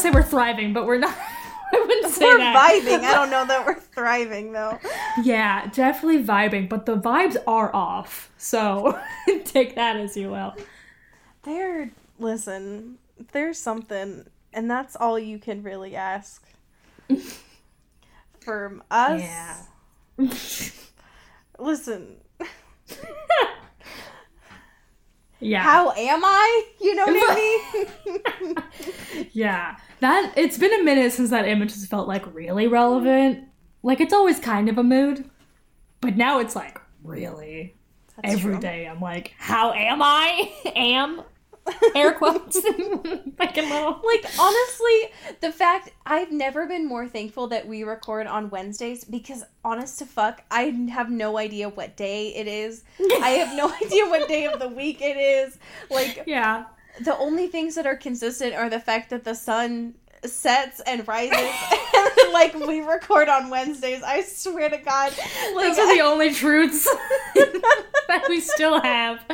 I mean, I was gonna say we're thriving, but we're not. I wouldn't say we're that. vibing. I don't know that we're thriving though. Yeah, definitely vibing, but the vibes are off. So take that as you will. There, listen, there's something, and that's all you can really ask from us. Yeah. Listen, Yeah. how am I? You know what I mean? Yeah. That it's been a minute since that image has felt like really relevant. Like it's always kind of a mood, but now it's like really That's every true. day. I'm like, how am I? am air quotes. Fucking little. Like honestly, the fact I've never been more thankful that we record on Wednesdays because honest to fuck, I have no idea what day it is. I have no idea what day of the week it is. Like Yeah. the only things that are consistent are the fact that the sun sets and rises and like we record on Wednesdays. I swear to God. Like Those are the only truths that we still have.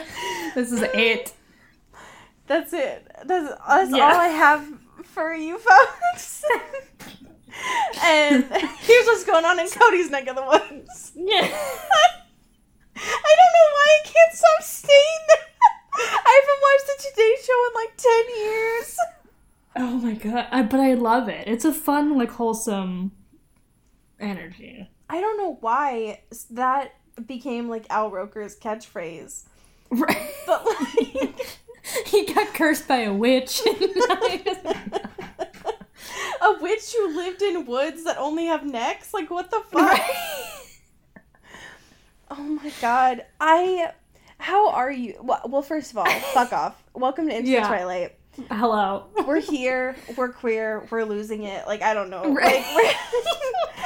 This is it. That's it. That's, that's Yeah. all I have for you folks. and here's what's going on in Cody's neck of the woods. Yeah. I don't know why I can't stop staying there. I haven't watched the Today Show in like 10 years. Oh my god. I, but I love it. It's a fun, like, wholesome energy. I don't know why that became like Al Roker's catchphrase. Right. But like he got cursed by a witch. a witch who lived in woods that only have necks? Like what the fuck? Oh my god. I how are you? Well, first of all, fuck off. Welcome to Into Yeah. the Twilight. Hello. We're here, we're queer, we're losing it. Like I don't know. Right. Like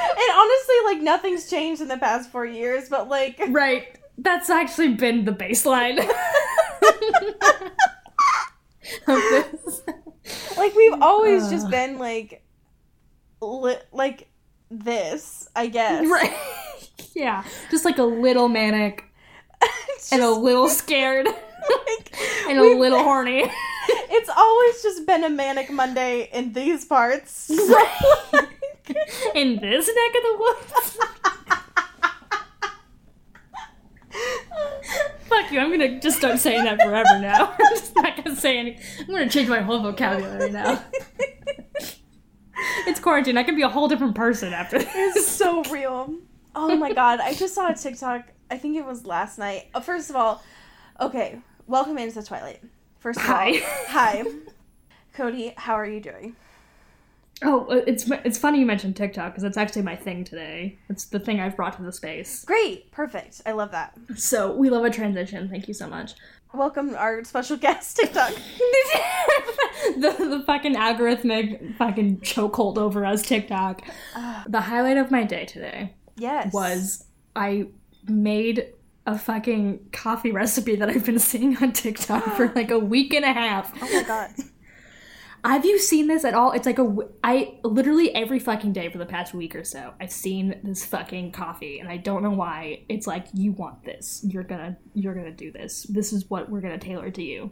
And honestly, like nothing's changed in the past 4 years, but like Right. That's actually been the baseline of this. like we've always Ugh. just been like li- like this, I guess. Right. Yeah. Just like a little manic It's and a little scared like, and a little horny. It's always just been a manic Monday in these parts. So, like, In this neck of the woods. Fuck you, I'm gonna just start saying that forever now. I'm just not gonna say any. I'm gonna change my whole vocabulary now. It's quarantine. I can be a whole different person after this. It's so real. Oh my god, I just saw a TikTok. I think it was last night. Uh, First of all, okay, welcome into the Twilight. First of Hi. all, hi. Cody, how are you doing? Oh, it's it's funny you mentioned TikTok because it's actually my thing today. It's the thing I've brought to the space. Great, perfect. I love that. So we love a transition. Thank you so much. Welcome our special guest TikTok. the, the fucking algorithmic fucking chokehold over us TikTok. Ah, The highlight of my day today yes. was I made a fucking coffee recipe that I've been seeing on TikTok for like a week and a half. Oh my god. Have you seen this at all? It's like a I literally every fucking day for the past week or so I've seen this fucking coffee and I don't know why. It's like you want this. You're to you're to do this. This is what we're to tailor to you.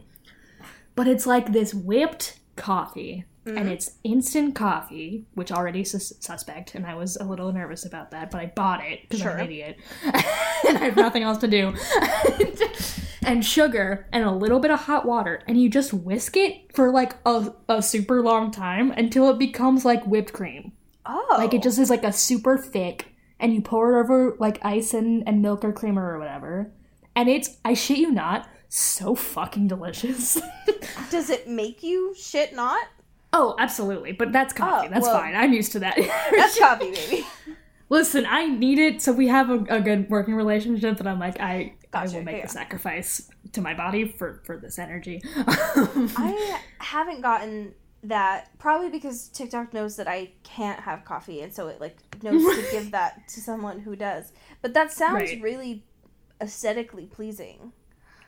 But it's like this whipped coffee and mm-hmm. it's instant coffee, which already sus- suspect and I was a little nervous about that, but I bought it cuz I'm an idiot. and I have nothing else to do. and sugar and a little bit of hot water and you just whisk it for like a, a super long time until it becomes like whipped cream. Oh. like it just is like a super thick and you pour it over like ice and, and milk or creamer or whatever. And it's i shit you not so fucking delicious. Does it make you shit not? oh absolutely. But that's coffee. Oh, that's well- fine. I'm used to that. That's coffee, baby. Listen, I need it so we have a, a good working relationship that I'm like, I Gotcha, I will make yeah. the sacrifice to my body for for this energy. I haven't gotten that probably because TikTok knows that I can't have coffee, and so it like knows to give that to someone who does. But that sounds Right. really aesthetically pleasing.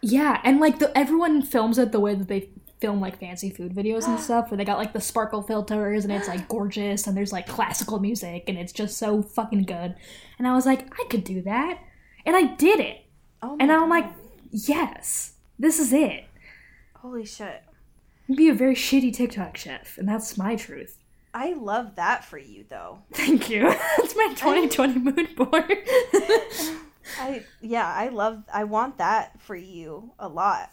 yeah, and like the everyone films it the way that they film like fancy food videos and stuff, where they got like the sparkle filters and it's like gorgeous and there's like classical music and it's just so fucking good. And I was like, I could do that, and I did it. Oh, And I'm like, yes, this is it. holy shit! Be a very shitty TikTok chef, and that's my truth. I love that for you, though. Thank you. That's my 2020 mood board. I yeah, I love. I want that for you a lot.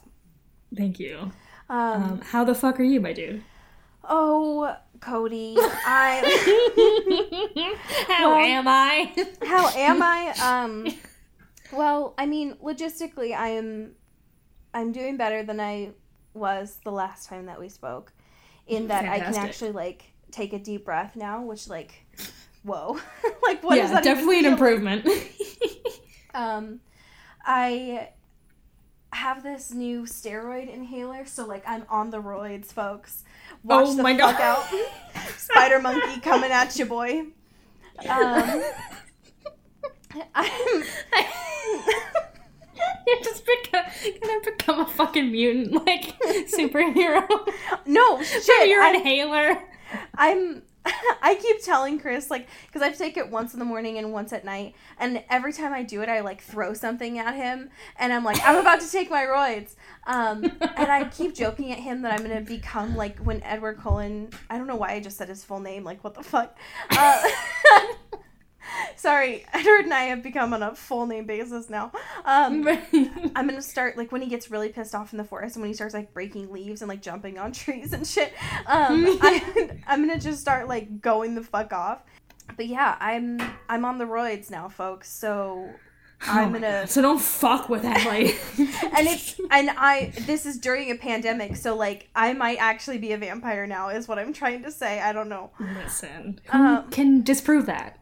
Thank you. Um, Um, how the fuck are you, my dude? oh, Cody, I. How Well- am I? How am I? Um, well, I mean, logistically, I am. I'm doing better than I was the last time that we spoke, in that I can actually like take a deep breath now, which like, whoa, like what yeah, that definitely an improvement. Um, I have this new steroid inhaler, so like I'm on the roids, folks. Watch Oh the my fuck God. out, Spider Monkey coming at you, boy. Um, I'm. you just become, gonna become a fucking mutant, like superhero. No Shit, your inhaler. I'm. I keep telling Chris like because I take it once in the morning and once at night, and every time I do it, I like throw something at him, and I'm like, I'm about to take my roids, um, and I keep joking at him that I'm gonna become like when Edward Cullen. I don't know why I just said his full name. Like what the fuck? Uh, sorry, Edward and I have become on a full name basis now. Um, I'm gonna start like when he gets really pissed off in the forest and when he starts like breaking leaves and like jumping on trees and shit. Um, I, I'm gonna just start like going the fuck off. But yeah, I'm I'm on the roids now, folks. So I'm Oh gonna God, So don't fuck with Emily. and it's and I this is during a pandemic, so like I might actually be a vampire now, is what I'm trying to say. I don't know. Listen, who Um, can disprove that?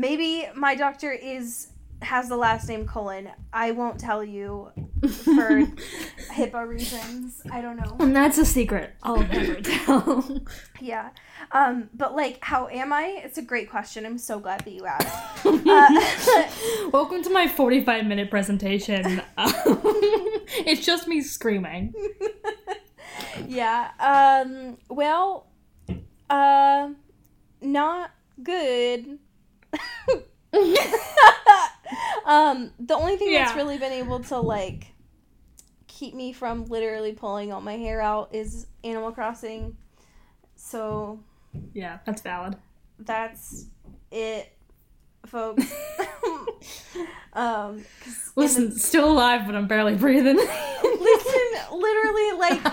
Maybe my doctor is has the last name colon. I won't tell you for HIPAA reasons. I don't know. And that's a secret I'll never tell. Yeah. Um, but like, how am I? It's a great question. I'm so glad that you asked. Uh, Welcome to my 45 minute presentation. It's just me screaming. yeah. Um, well, uh, not good. Um, the only thing that's really been able to like keep me from literally pulling all my hair out is Animal Crossing. So Yeah, that's valid. that's it, folks. um, in the- Listen, still alive, but I'm barely breathing. listen, literally, like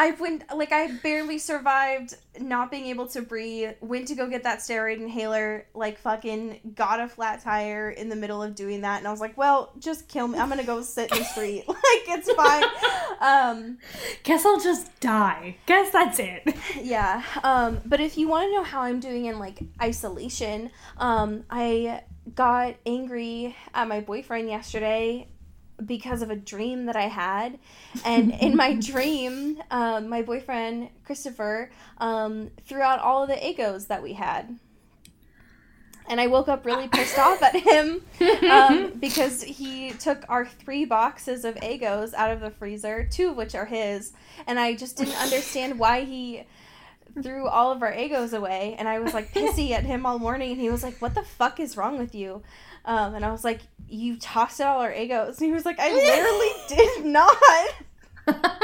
I went, like I barely survived not being able to breathe. Went to go get that steroid inhaler, like fucking got a flat tire in the middle of doing that, and I was like, well, just kill me. I'm gonna go sit in the street. like it's fine. Um, Guess I'll just die. Guess that's it. yeah. Um, but if you want to know how I'm doing in like isolation, um, I got angry at my boyfriend yesterday because of a dream that I had. And in my dream, um, my boyfriend, Christopher, um, threw out all of the Egos that we had. And I woke up really pissed off at him um, because he took our three boxes of Egos out of the freezer, two of which are his. And I just didn't understand why he threw all of our Egos away. And I was like pissy at him all morning. And he was like, What the fuck is wrong with you? Um, and I was like, You tossed out all our Egos. And he was like, I literally did not.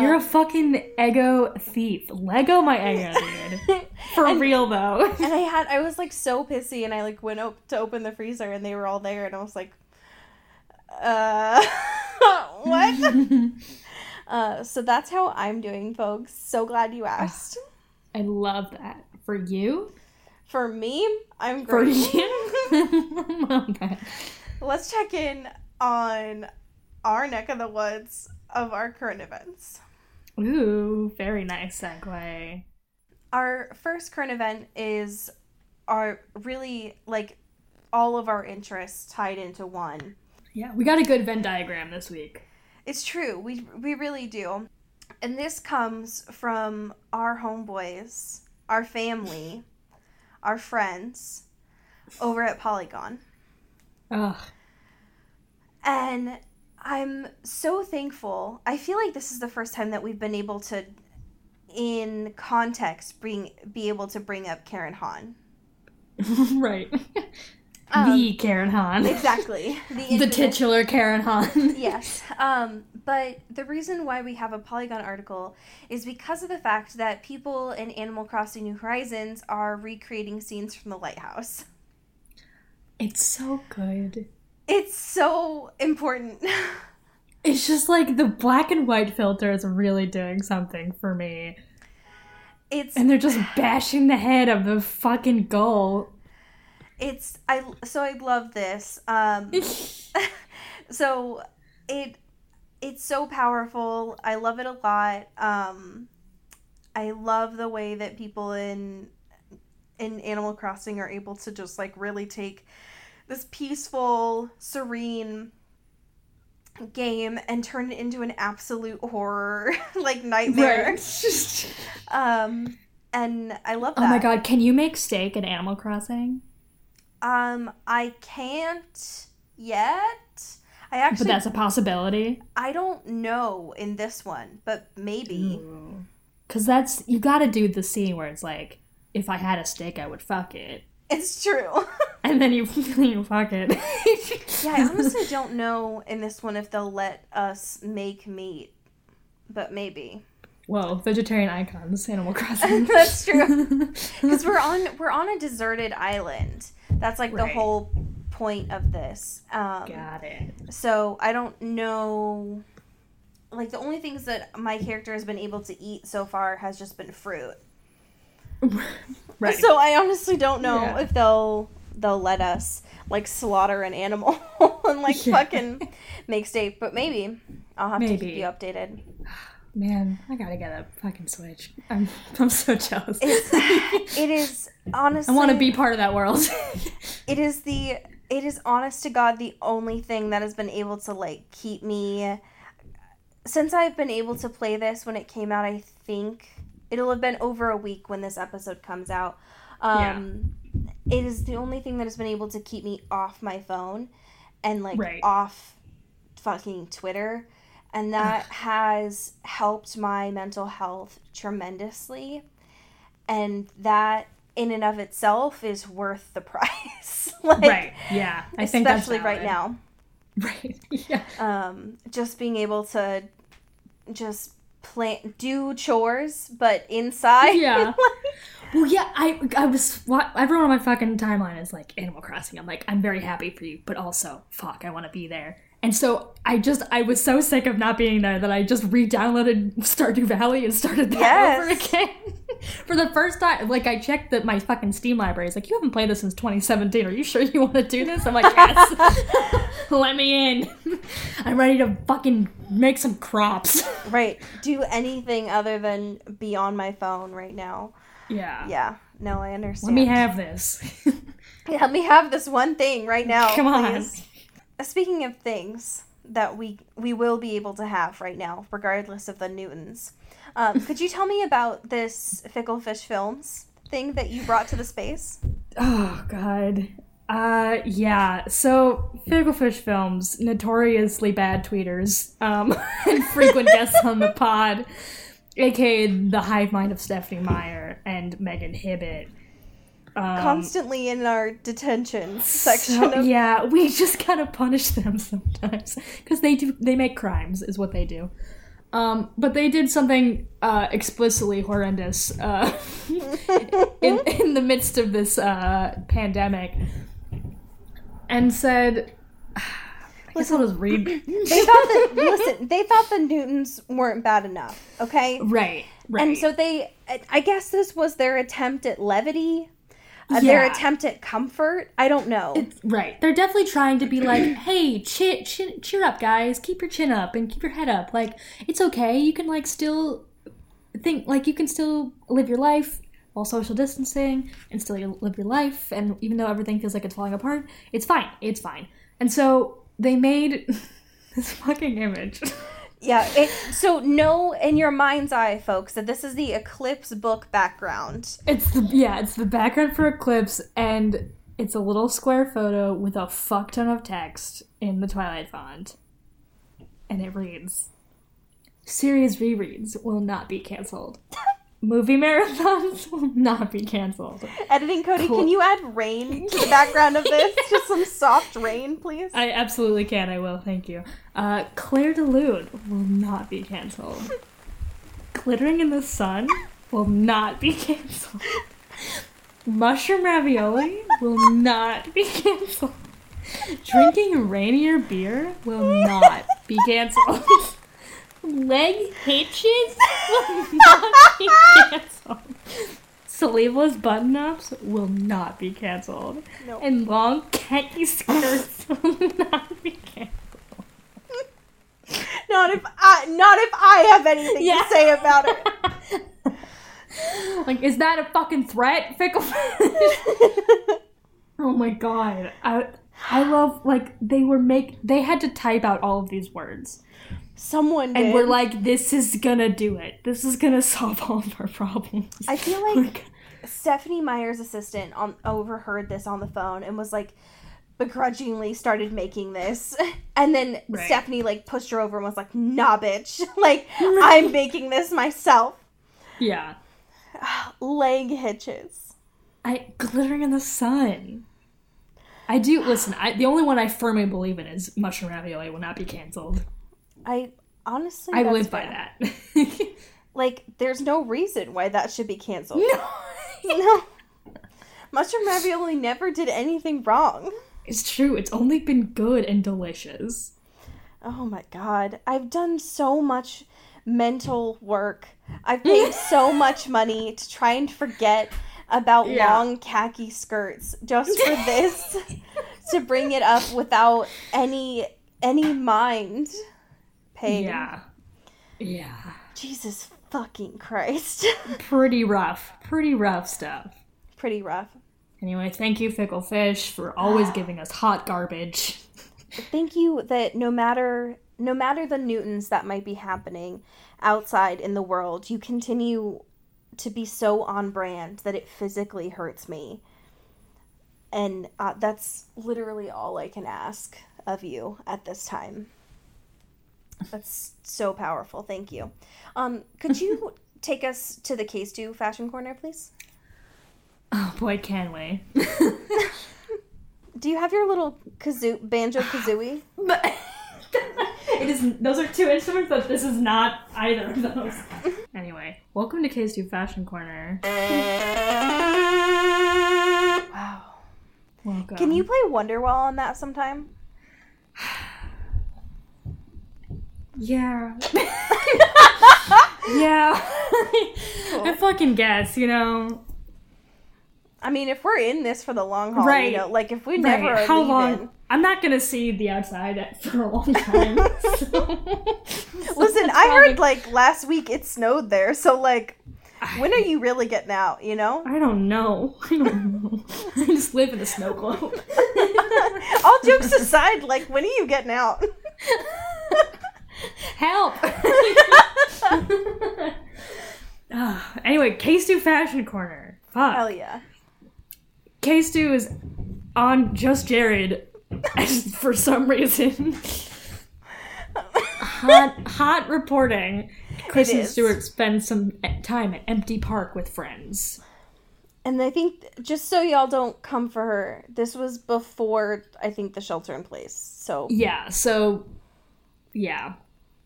You're a fucking ego thief. Lego my ego, dude. For And- real though. and I had I was like so pissy and I like went up to open the freezer and they were all there and I was like uh what? uh so that's how I'm doing folks. So glad you asked. I love that. For you? For me, I'm For great. you? okay. Let's check in on our neck of the woods of our current events. Ooh, very nice segue. Our first current event is our really like all of our interests tied into one. Yeah, we got a good Venn diagram this week. It's true. We we really do. And this comes from our homeboys, our family, our friends over at Polygon. Ugh. And I'm so thankful. I feel like this is the first time that we've been able to in context bring be able to bring up Karen Han. right. Um, the Karen Han. Exactly. The, the titular Karen Han. yes. Um, but the reason why we have a Polygon article is because of the fact that people in Animal Crossing New Horizons are recreating scenes from the lighthouse. It's so good. It's so important. It's just like the black and white filter is really doing something for me. It's And they're just bashing the head of the fucking gull. it's I so I love this. Um so it it's so powerful. I love it a lot. Um I love the way that people in in Animal Crossing are able to just like really take this peaceful, serene game and turn it into an absolute horror like nightmare. Um and I love that. Oh my god, can you make steak in Animal Crossing? Um, I can't yet. I But that's a possibility. I don't know in this one, but maybe. Because that's, you gotta do the scene where it's like, if I had a steak, I would fuck it. It's true. And then you, you fuck it. yeah, I honestly don't know in this one if they'll let us make meat, but maybe. Whoa, vegetarian icons, Animal Crossing. That's true. Because we're on we're on a deserted island. That's like the whole point of this. Um, Got it. So I don't know. Like the only things that my character has been able to eat so far has just been fruit. Right. So I honestly don't know Yeah. if they'll they'll let us like slaughter an animal and like Yeah. fucking make steak, but maybe I'll have to Maybe. keep you updated. Man, I gotta get a fucking Switch. I'm, I'm so jealous. It's, it is honestly I want to be part of that world. it is the it is honest to god the only thing that has been able to like keep me since i've been able to play this when it came out i think it'll have been over a week when this episode comes out. Um it is the only thing that has been able to keep me off my phone and like Right. off fucking twitter and that has helped my mental health tremendously and that in and of itself is worth the price like right. Yeah. I think that's especially right now Right. Yeah. um just being able to just plan do chores but inside Yeah. Well, yeah, I I was wa- everyone on my fucking timeline is like Animal Crossing. I'm like, I'm very happy for you, but also, fuck, I want to be there. And so I just I was so sick of not being there that I just re-downloaded Stardew Valley and started that Yes. over again for the first time. Like I checked that my fucking Steam library is like, you haven't played this since 2017. Are you sure you want to do this? I'm like, yes. Let me in. I'm ready to fucking make some crops. right do anything other than be on my phone right now Yeah. yeah no i understand Let me have this. let me have this one thing right now Come on. please. Speaking of things that we we will be able to have right now regardless of the newtons um, could you tell me about this fickle fish films thing that you brought to the space Oh god. Uh yeah. So Ficklefish Films, notoriously bad tweeters, um, and frequent guests on the pod, aka the hive mind of Stephenie Meyer and Meghan Hibbett. Um, constantly in our detention section so, of yeah, we just gotta punish them sometimes because they do they make crimes is what they do. Um, but they did something uh, explicitly horrendous uh, in in the midst of this uh, pandemic, and said, "I guess I'll just read." they thought that listen they thought the newtons weren't bad enough okay right, right. and so they i guess this was their attempt at levity uh, their attempt at comfort i don't know It's- right. They're definitely trying to be like, hey, chin, chin, cheer up, guys. Keep your chin up and keep your head up. Like, it's okay. You can, like, still think, like, you can still live your life while social distancing and still live your life. And even though everything feels like it's falling apart, it's fine. It's fine. And so they made this fucking image. Yeah. It, so know in your mind's eye, folks, that this is the Eclipse book background. It's the yeah, it's the background for Eclipse, and it's a little square photo with a fuck ton of text in the Twilight font, and it reads: "Series rereads will not be canceled. Movie marathons will not be canceled." Editing Cody, Cool. can you add rain to the background of this? Just some soft rain, please. I absolutely can. I will. Thank you. Uh, Clair de Lune will not be canceled. Glittering in the sun will not be canceled. Mushroom ravioli will not be canceled. Drinking rainier beer will not be canceled. Leg hitches will not be canceled. Sleeveless button ups will not be canceled. No. And long khaki skirts will not be canceled. Not if I not if I have anything Yeah. to say about it. Like, is that a fucking threat, Fickle? oh my god. I I love like they were make they had to type out all of these words. Someone did. And we're like, this is gonna do it. This is gonna solve all of our problems. I feel like Stephenie Meyer's assistant on overheard this on the phone and was like begrudgingly started making this. And then Right. Stephanie like pushed her over and was like, nah bitch. Like I'm making this myself. yeah. Leg hitches. I glittering in the sun. I do listen. I the only one I firmly believe in is mushroom ravioli will not be canceled. I honestly I that's live by that. Like there's no reason why that should be canceled. no, no. Mushroom ravioli never did anything wrong. it's true. It's only been good and delicious. Oh my god. I've done so much mental work. I've paid so much money to try and forget about Yeah. long khaki skirts just for this to bring it up without any any mind pain. Yeah, yeah. Jesus fucking Christ. Pretty rough. Pretty rough stuff. Pretty rough. Anyway, thank you, Fickle Fish, for always giving us hot garbage. Thank you that no matter no matter the newtons that might be happening outside in the world, you continue to be so on brand that it physically hurts me. And uh, that's literally all I can ask of you at this time. That's so powerful. Thank you. Um, could you take us to the K Stew fashion corner, please? Oh boy, can we? Do you have your little kazoo banjo kazooie? But it is. Those are two instruments, but this is not either of those. Anyway, welcome to K Stew Fashion Corner. Wow. Welcome. Can you play Wonderwall on that sometime? Yeah. yeah. I fucking guess, you know. I mean, if we're in this for the long haul, Right. you know, like if we never Right. are How leaving, long? I'm not gonna see the outside for a long time. so- Listen, I heard like last week it snowed there, so like, when are you really getting out? You know? I don't know. I don't know. I just live in a snow globe. All jokes aside, like, when are you getting out? Help! Ah, anyway, K Stew Fashion Corner. Fuck. Hell yeah! K Stew is on Just Jared for some reason. hot, hot reporting. Kristen is. Stewart spends some time at Empty Park with friends. And I think just so y'all don't come for her, this was before I think the shelter in place. So Yeah, so yeah.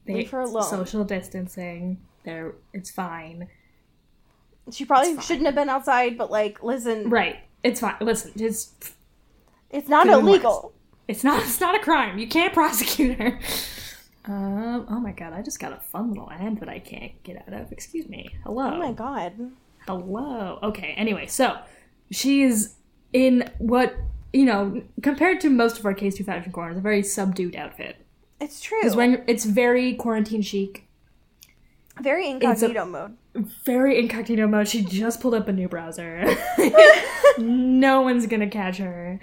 They, Leave her alone. Social distancing. There it's fine. she probably shouldn't have been outside, but like, listen, Right. It's fine. Listen, it's it's not illegal. it's not it's not a crime. You can't prosecute her. Um, oh my god, I just got a fun little ad that I can't get out of. Excuse me. Hello. Oh my god! Hello. Okay, anyway, so she's in what, you know, compared to most of our K Stew fashion corners, a very subdued outfit. It's true. It's when it's very quarantine chic, Very incognito mode. very incognito mode. She just pulled up a new browser. no one's gonna catch her.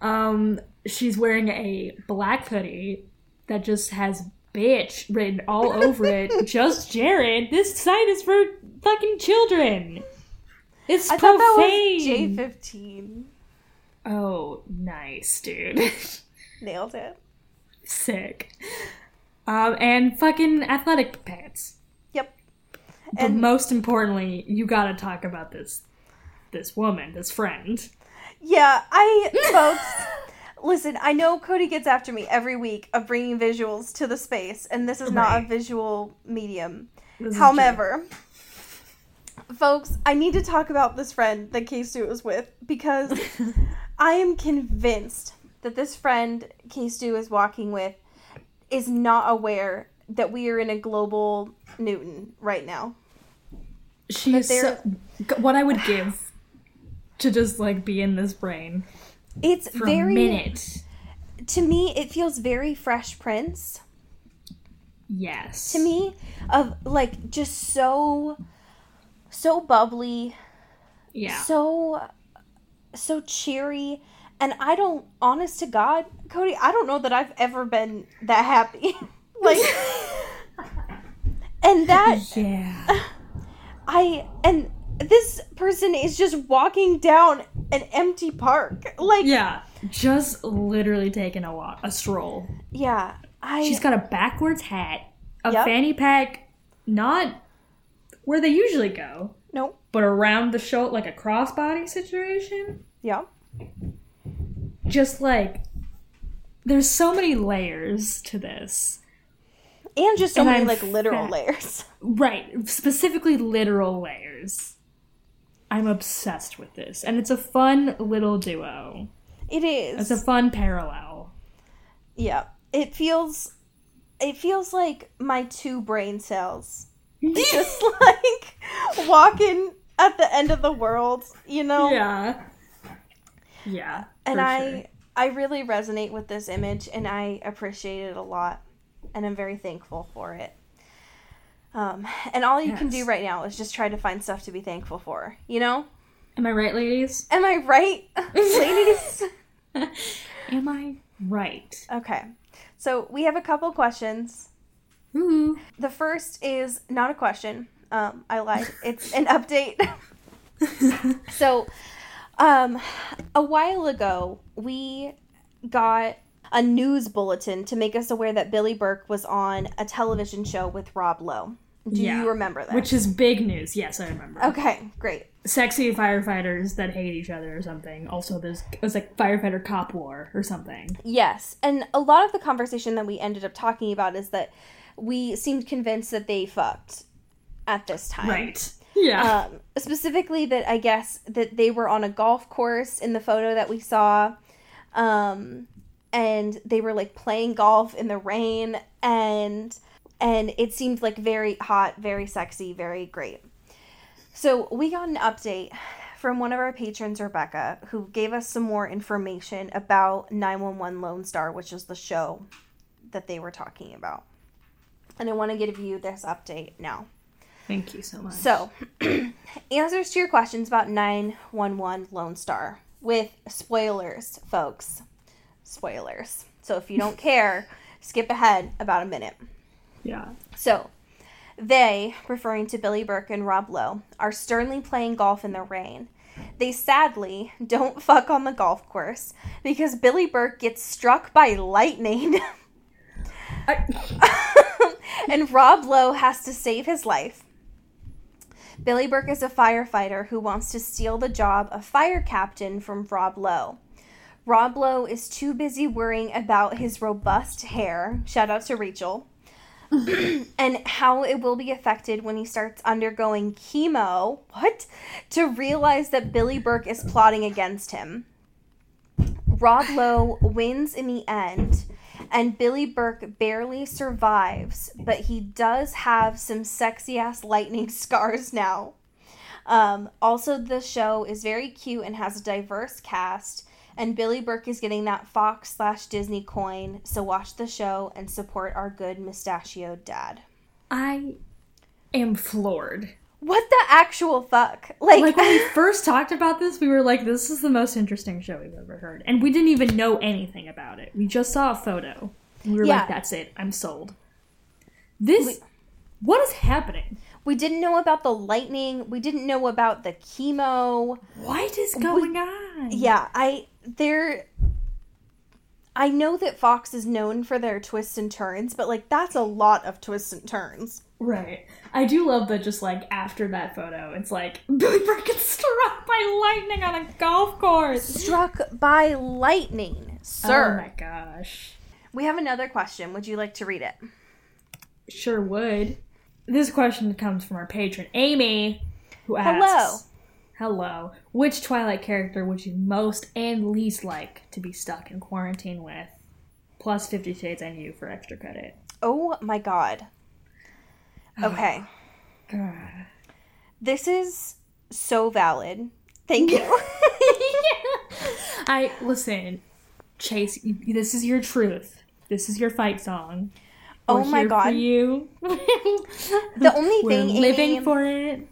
Um, she's wearing a black hoodie that just has bitch written all over it. just Jared. This site is for fucking children. It's I thought that was profane. J fifteen. oh, nice, dude. Nailed it. Sick. Um, and fucking athletic pants. Yep. But And most importantly, you gotta talk about this this woman, this friend. yeah, I folks. Listen, I know Cody gets after me every week of bringing visuals to the space, and this is not a visual medium. This However, folks, I need to talk about this friend that K Stew was with because I am convinced that this friend K Stew is walking with is not aware that we are in a global Newton right now. She's there- so, what I would give to just like be in this brain It's for very a minute. to me it feels very fresh prince Yes. to me of like just so so bubbly Yeah. so so cheery and i don't honest to god cody i don't know that i've ever been that happy like and that yeah. i and this person is just walking down an empty park like yeah. Just literally taking a walk, a stroll. Yeah. I She's got a backwards hat, a Yep. fanny pack, not where they usually go, Nope. but around the shoulder, like a crossbody situation. yeah Just like there's so many layers to this. and just so And many I'm like literal fat. layers Right, specifically literal layers. I'm obsessed with this, and it's a fun little duo. it is It's a fun parallel. Yeah. It feels it feels like my two brain cells just like walking at the end of the world, you know? Yeah. Yeah. and I sure. I really resonate with this image and I appreciate it a lot and I'm very thankful for it. Um, and all you can do right now is just try to find stuff to be thankful for, you know? Am I right, ladies? Am I right, ladies? Am I right? Okay. So we have a couple questions. Ooh. The first is not a question. Um, I lied. It's an update. so, um, a while ago, we got a news bulletin to make us aware that Billy Burke was on a television show with Rob Lowe. Do Yeah. you remember that? Which is big news. Yes, I remember. okay, great. Sexy firefighters that hate each other or something. Also, there's it was like firefighter cop war or something. Yes, and a lot of the conversation that we ended up talking about is that we seemed convinced that they fucked at this time. Right. Yeah. um, specifically that I guess that they were on a golf course in the photo that we saw, um, and they were like playing golf in the rain, and and it seemed like very hot, very sexy, very great. So we got an update from one of our patrons, Rebecca, who gave us some more information about 911 Lone Star, which is the show that they were talking about. And I want to give you this update now. Thank you so much. So, answers to your questions about 911 Lone Star with spoilers, folks. Spoilers. So, if you don't care, skip ahead about a minute. yeah. So, they, referring to Billy Burke and Rob Lowe, are sternly playing golf in the rain. They sadly don't fuck on the golf course because Billy Burke gets struck by lightning I, and Rob Lowe has to save his life. Billy Burke is a firefighter who wants to steal the job of fire captain from Rob Lowe. Rob Lowe is too busy worrying about his robust hair, shout out to Rachel, and how it will be affected when he starts undergoing chemo, what? To realize that Billy Burke is plotting against him. Rob Lowe wins in the end, and Billy Burke barely survives, but he does have some sexy ass lightning scars now. Um, also, the show is very cute and has a diverse cast, and Billy Burke is getting that Fox slash Disney coin, so watch the show and support our good mustachioed dad. I am floored. What the actual fuck? Like, Like when we first talked about this, we were like, "This is the most interesting show we've ever heard," and we didn't even know anything about it. We just saw a photo. And we were Yeah. like, "That's it. I'm sold." This, what is happening? we didn't know about the lightning. We didn't know about the chemo. What is going on? Yeah, I there I know that Fox is known for their twists and turns, but like that's a lot of twists and turns. Right. I do love that just like after that photo, it's like Billy Burke gets struck by lightning on a golf course. Struck by lightning, sir. Oh my gosh. we have another question. Would you like to read it? Sure would. This question comes from our patron, Amy, who asks Hello. Hello. Which Twilight character would you most and least like to be stuck in quarantine with? Plus 50 Shades on you for extra credit. Oh my god. Okay. This is so valid. Thank you. I listen, Chase. This is your truth. This is your fight song. Oh We're my here God. You. The only We're thing, living Amy, for it.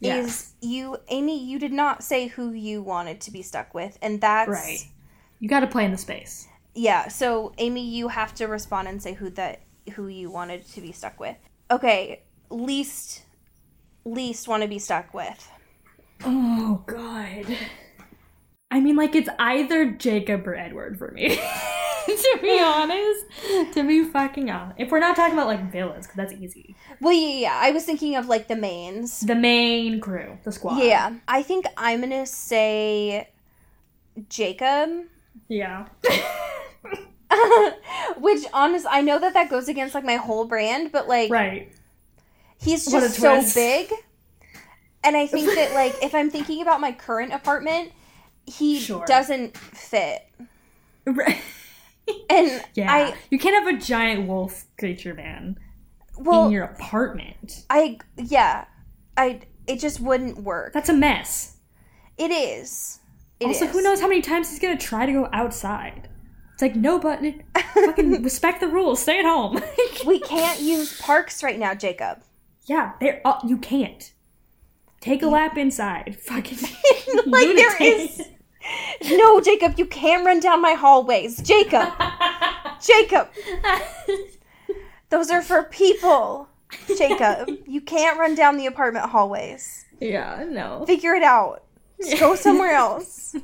Yeah. is you Amy, you did not say who you wanted to be stuck with, and that's right. You got to play in the space. Yeah, so Amy, you have to respond and say who that who you wanted to be stuck with. Okay, least least want to be stuck with. Oh God. I mean, like it's either Jacob or Edward for me. to be honest, to be fucking honest. If we're not talking about like villas, because that's easy. Well, yeah, yeah, I was thinking of like the mains. The main crew, the squad. Yeah, I think I'm gonna say Jacob. Yeah. Which, honest, I know that that goes against like my whole brand, but like right. he's just so big, and I think that like if I'm thinking about my current apartment, he Sure. doesn't fit, Right. and Yeah. I you can't have a giant wolf creature man well in your apartment. I yeah, I it just wouldn't work. That's a mess. It is. It also, is. who knows how many times he's gonna try to go outside? It's like no button. Fucking respect the rules. Stay at home. We can't use parks right now, Jacob. yeah, there. Uh, you can't. Take a lap inside. Fucking like there is. No, Jacob, you can't run down my hallways, Jacob. Jacob, those are for people. Jacob, you can't run down the apartment hallways. yeah, no. Figure it out. Just go somewhere else.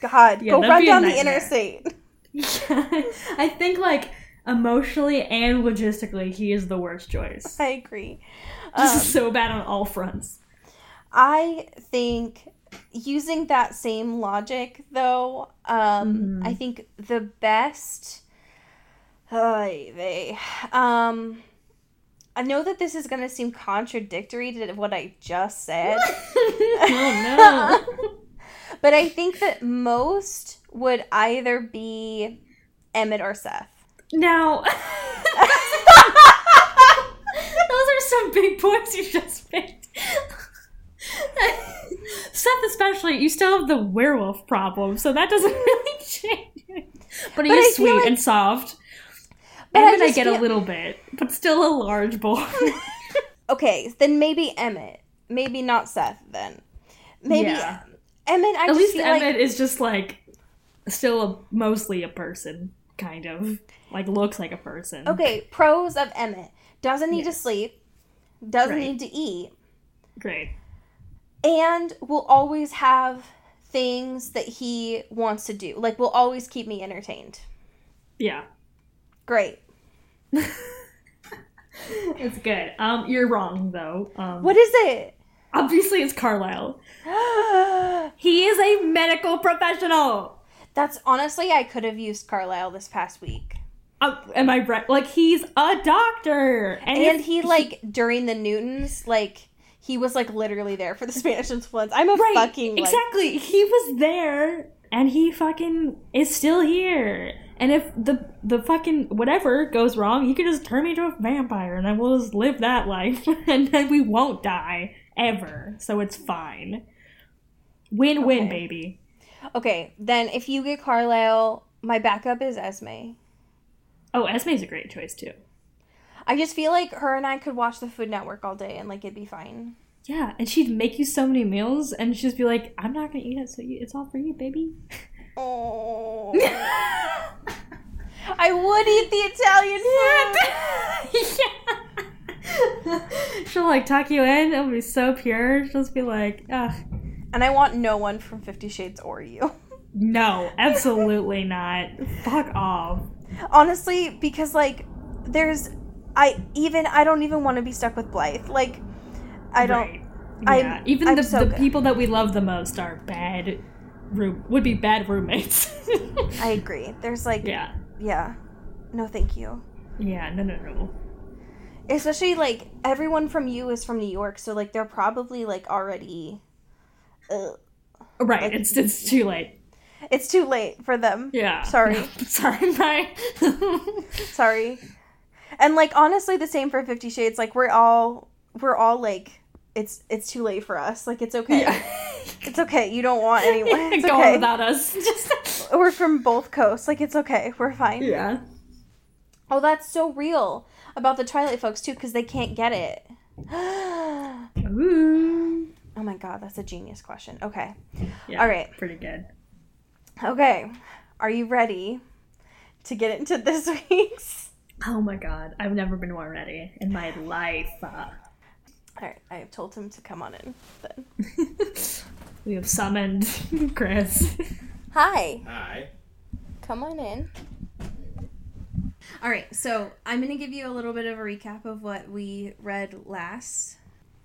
God, Yeah, go run down the interstate. I think like emotionally and logistically, he is the worst choice. I agree. This Um, is so bad on all fronts. I think using that same logic, though, um, Mm-hmm. I think the best. Ay, they. Um, I know that this is going to seem contradictory to what I just said, oh no. but I think that most would either be Emmett or Seth. Now, those are some big points you just made. Seth, especially, you still have the werewolf problem, so that doesn't really change. But he But is feel sweet like- and soft. But I Emmett, I, just get a little bit, but still a large boy. Okay, then maybe Emmett. Maybe not Seth, then. Maybe Yeah. Emmett, I At least Emmett like. is just like still a, mostly a person, kind of like looks like a person. Okay, pros of Emmett. Doesn't need to sleep, doesn't Right. need to eat, great. and will always have things that he wants to do. Like will always keep me entertained. Yeah, Great. it's good. Um, you're wrong though. Um, What is it? Obviously, it's Carlisle. He is a medical professional. That's honestly I could have used Carlisle this past week. Uh, am I right? Like he's a doctor, and, And he like during the Newtons, like he was like literally there for the Spanish influence. I'm a right, fucking like, exactly. He was there, and he fucking is still here. And if the the fucking whatever goes wrong, he could just turn me into a vampire, and then we'll just live that life, and then we won't die ever. So it's fine. Win win, Okay. baby. Okay, then if you get Carlisle, my backup is Esme. Oh, Esme's a great choice too. I just feel like her and I could watch the Food Network all day and like it'd be fine. Yeah, and she'd make you so many meals, and she'd just be like, "I'm not gonna eat it, so you, it's all for you, baby." Oh. I would eat the Italian food. yeah. She'll like tuck you in. It'll be so pure. She'll just be like, Ugh. And I want no one from Fifty Shades or you. "No, absolutely not. Fuck off." Honestly, because like there's I even I don't even want to be stuck with Blythe. Like I don't Right. I'm- Yeah, even I'm the, so the people that we love the most are bad. Room would be bad roommates. I agree. There's like yeah, yeah. No thank you. yeah, no, no, no. Especially like everyone from you is from New York, so like they're probably like already Ugh. Right, Like- it's it's too late. It's too late for them. Yeah, Sorry. No, sorry, bye. Sorry. And like honestly the same for 50 Shades. Like we're all we're all like it's it's too late for us. Like it's okay. yeah. It's okay. You don't want anyone. It's Go okay. without us. Just We're from both coasts. Like it's okay. We're fine. yeah. Oh, that's so real about the Twilight folks too cuz they can't get it. Ooh. oh my god, that's a genius question. Okay. Yeah. All right. Pretty good. Okay. Are you ready to get into this week's? Oh my god, I've never been more ready in my life. Uh, All right, I have told him to come on in. Then. we have summoned Chris. Hi. Hi. Come on in. All right, so I'm going to give you a little bit of a recap of what we read last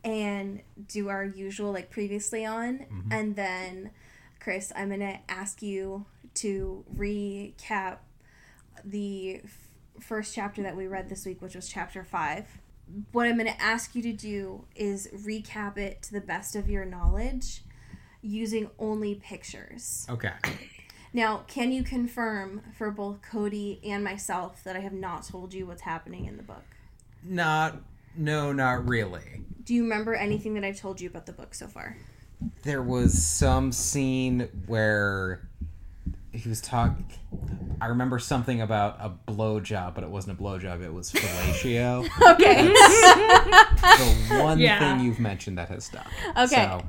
and do our usual, like previously on. Mm-hmm. And then, Chris, I'm going to ask you to recap the f- first chapter that we read this week, which was chapter five. What I'm going to ask you to do is recap it to the best of your knowledge using only pictures. Okay. Now, can you confirm for both Cody and myself that I have not told you what's happening in the book? Not. No, not really. Do you remember anything that I've told you about the book so far? There was some scene where he was talking. I remember something about a blowjob, but it wasn't a blowjob. It was fellatio. Okay. the one Yeah. thing you've mentioned that has stuck. Okay.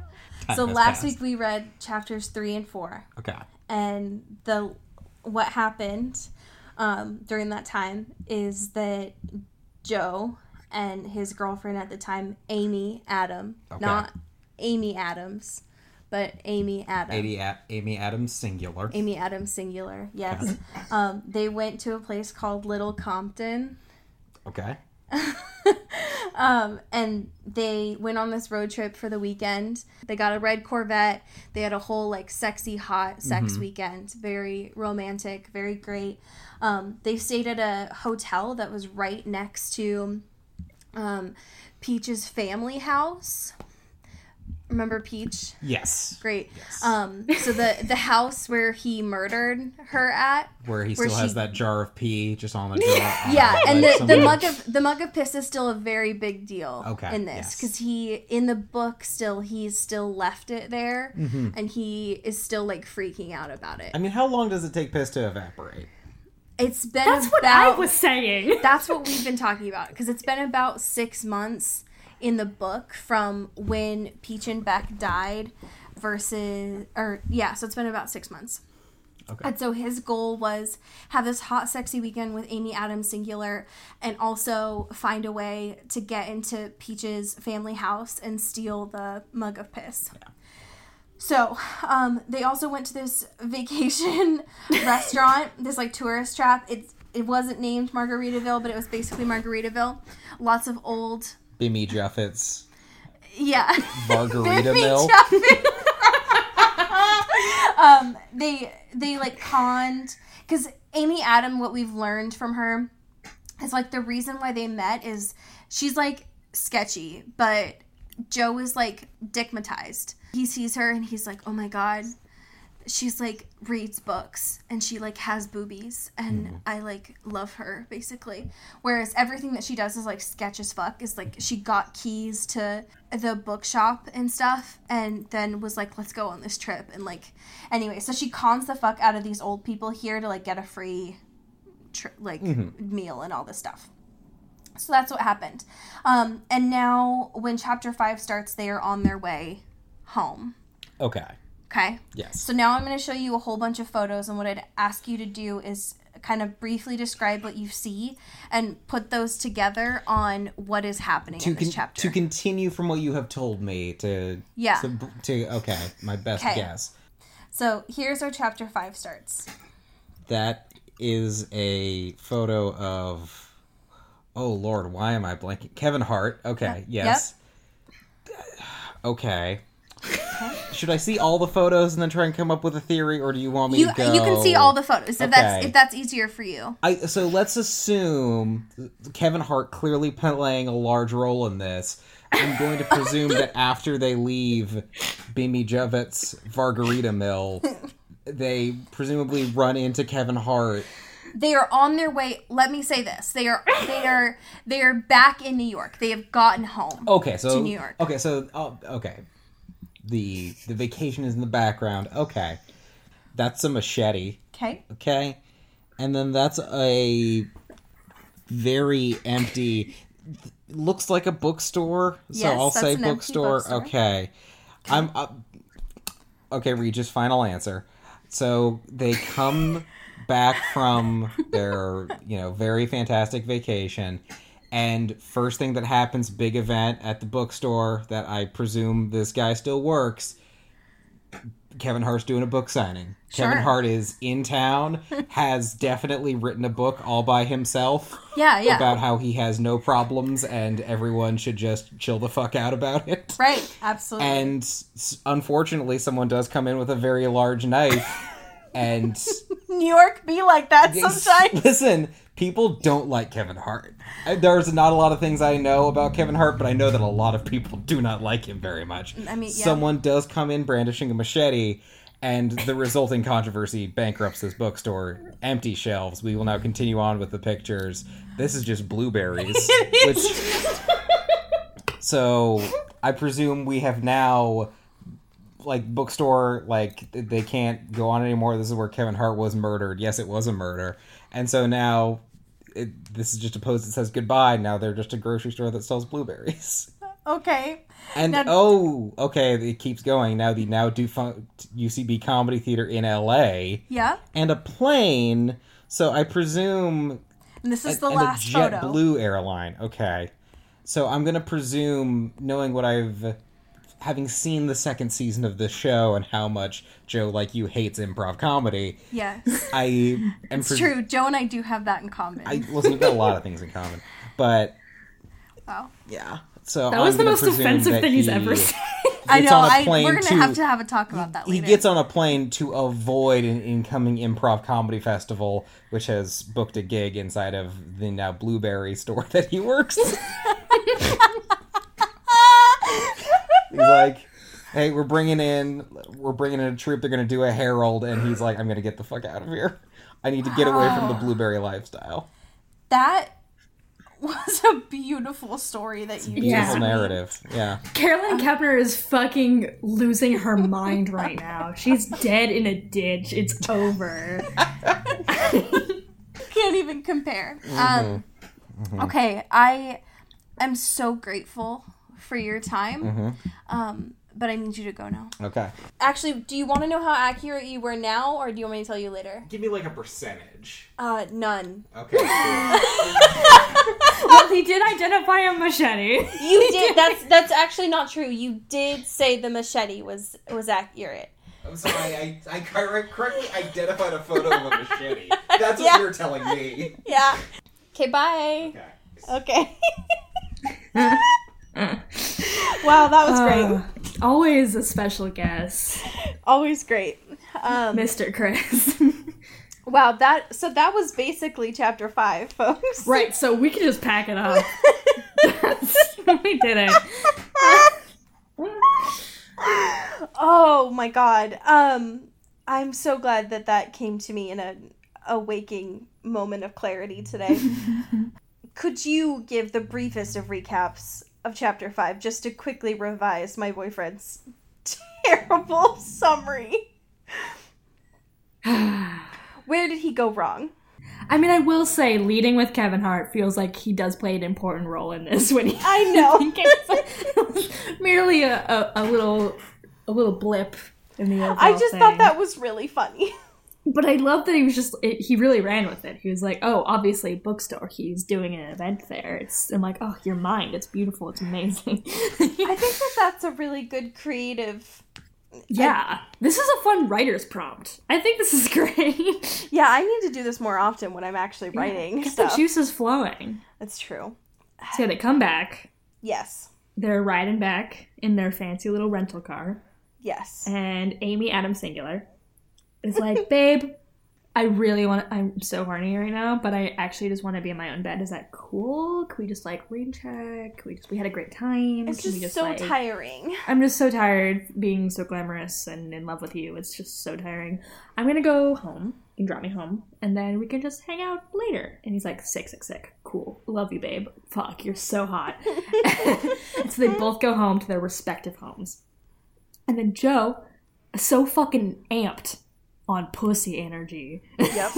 So, so last passed. week we read chapters three and four, Okay. And the what happened um, during that time is that Joe and his girlfriend at the time, Amy Adam, Okay. not Amy Adams, but Amy Adam. Amy, A- Amy Adams singular. Amy Adams singular, yes. um, they went to a place called Little Compton. Okay. um, and they went on this road trip for the weekend. They got a red Corvette. They had a whole like sexy, hot sex weekend. Very romantic, very great. Um, they stayed at a hotel that was right next to um, Peach's family house. Remember Peach? Yes. Great. Yes. Um, so the the house where he murdered her at Where he where still has she- that jar of pee just on the drawer. yeah, and like the, the mug of the mug of piss is still a very big deal Okay, in this yes. because he in the book still he's still left it there and he is still like freaking out about it. Mm-hmm. I mean, how long does it take piss to evaporate? It's been That's what I was saying. That's what we've been talking about because it's been about six months in the book from when Peach and Beck died versus or yeah, so it's been about six months. Okay. And so his goal was have this hot, sexy weekend with Amy Adams singular, and also find a way to get into Peach's family house and steal the mug of piss. Yeah. So um, they also went to this vacation restaurant, this like tourist trap. It it wasn't named Margaritaville, but it was basically Margaritaville. Lots of old, Bimmy Juffets, yeah. Margarita Mill. um, they they like conned because Amy Adam. What we've learned from her is like the reason why they met is she's like sketchy, but Joe is like dickmatized. He sees her and he's like, "Oh my god." She's like reads books and she like has boobies and I like love her basically. Whereas everything that she does is like sketch as fuck. Is like she got keys to the bookshop and stuff and then was like, let's go on this trip and like anyway. So she cons the fuck out of these old people here to like get a free tr- like meal and all this stuff. So that's what happened. Um, and now, when chapter five starts, they are on their way home. Okay. Okay. Yes. So now I'm going to show you a whole bunch of photos, and what I'd ask you to do is kind of briefly describe what you see and put those together on what is happening to in this con- chapter. to continue from what you have told me to Yeah. to, to okay my best 'Kay. guess so here's our chapter five starts. that is a photo of oh lord why am i blanking kevin hart okay yes okay should i see all the photos and then try and come up with a theory or do you want me You to go you can see all the photos if that's if that's easier for you. I, so let's assume Kevin Hart clearly playing a large role in this. I'm going to presume that after they leave Bimi Jovet's Vargarita Mill, they presumably run into Kevin Hart. They are on their way. Let me say this: they are they are they are back in New York. They have gotten home. Okay, so To New York. Okay, so oh, okay, the the vacation is in the background. Okay, that's a machete. Okay. Okay, and then that's a very empty. Looks like a bookstore, so Yes, I'll say bookstore. bookstore. Okay, I'm uh, okay. Regis, final answer. So they come back from their you know very fantastic vacation. And first thing that happens, big event at the bookstore that I presume this guy still works. Kevin Hart's doing a book signing. Kevin Hart is in town, has definitely written a book all by himself Yeah. Yeah. about how he has no problems and everyone should just chill the fuck out about it. right. Absolutely. And unfortunately, someone does come in with a very large knife. And New York be like that sometimes. listen, people don't like Kevin Hart. Uh, There's not a lot of things I know about Kevin Hart, but I know that a lot of people do not like him very much. I mean, yeah. someone does come in brandishing a machete, and the resulting controversy bankrupts this bookstore. Empty shelves. We will now continue on with the pictures. This is just blueberries, which. So I presume we have now. Like bookstore, like they can't go on anymore. This is where Kevin Hart was murdered. Yes, it was a murder, and so now it, this is just a post that says goodbye. Now they're just a grocery store that sells blueberries. okay. And Now- oh, okay, it keeps going. Now the now defunct UCB Comedy Theater in LA Yeah. and a plane. So I presume And this is the and last a. JetBlue airline. Okay, so I'm gonna presume, knowing what I've, having seen the second season of the show and how much Joe, like you, hates improv comedy. Yes. I am It's pres- true. Joe and I do have that in common. I listen. We've got a lot of things in common, but wow. yeah. So That was I'm the most offensive thing he's he- ever said. I know. on a I, we're gonna to- have to have a talk about that he later. gets on a plane to avoid an incoming improv comedy festival, which has booked a gig inside of the now blueberry store that he works. he's like, "Hey, we're bringing in, we're bringing in a troop. They're gonna do a Herald," and he's like, "I'm gonna get the fuck out of here. I need to get away from the blueberry lifestyle." that was a beautiful story that you Yeah. just Whole made. narrative, yeah. Carolyn um, Kepnes is fucking losing her mind right now. She's dead in a ditch. It's over. Can't even compare. Um, mm-hmm. Mm-hmm. Okay, I am so grateful for your time. Um, but I need you to go now. Okay, Actually, do you want to know how accurate you were now, or do you want me to tell you later? give me like a percentage. Uh, none. Okay. well, he did identify a machete. You did. That's that's actually not true. You did say the machete was was accurate. I'm sorry, I, I correct- correctly identified a photo of a machete. That's what Yeah. you're telling me. Yeah. Okay. Bye. Okay. Okay. wow, that was great. Uh, always a special guest, Always great. Um, Mr. Chris. wow, that so that was basically chapter five, folks. right, so we can just pack it up. we did it. Oh my god. Um, I'm so glad that that came to me in a a waking moment of clarity today. Could you give the briefest of recaps of chapter five, just to quickly revise my boyfriend's terrible summary? Where did he go wrong? I mean, I will say, leading with Kevin Hart feels like he does play an important role in this. When he, I know. it's merely a, a, a little, a little blip in the I just thing. thought that was really funny. But I love that he was just it, he really ran with it. He was like, "Oh, obviously bookstore. He's doing an event there." It's I'm like, "Oh, your mind. It's beautiful. It's amazing." I think that that's a really good creative. yeah, this is a fun writer's prompt. I think this is great. Yeah, I need to do this more often when I'm actually writing Get the stuff. juices flowing. That's true. So they come back. Yes. They're riding back in their fancy little rental car, Yes. and Amy Adams Singular is like, "Babe, I really want. I'm so horny right now, but I actually just want to be in my own bed. Is that cool? Can we just like rain check? Can we just we had a great time? It's we just so like, tiring. I'm just so tired being so glamorous and in love with you. It's just so tiring. I'm gonna go home You can drop me home, and then we can just hang out later. And he's like, sick, sick, sick. Cool. Love you, babe. Fuck, you're so hot. so they both go home to their respective homes. And then Joe, so fucking amped on pussy energy. Yep.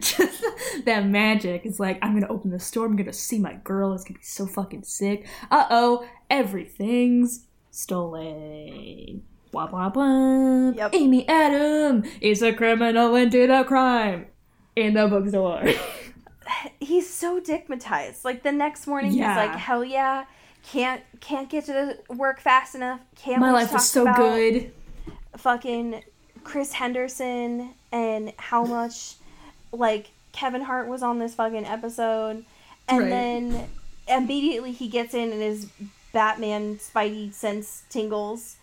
Just that magic. It's like, I'm gonna open the store, I'm gonna see my girl, it's gonna be so fucking sick. Uh oh, everything's stolen. Blah blah blah. Yep. Amy Adam is a criminal and did a crime in the bookstore. He's so dickmatized. Like the next morning, Yeah. he's like, "Hell yeah, can't can't get to work fast enough. Can't My life is so good. Fucking Chris Henderson and how much like Kevin Hart was on this fucking episode, and Right. then immediately he gets in and his Batman Spidey sense tingles,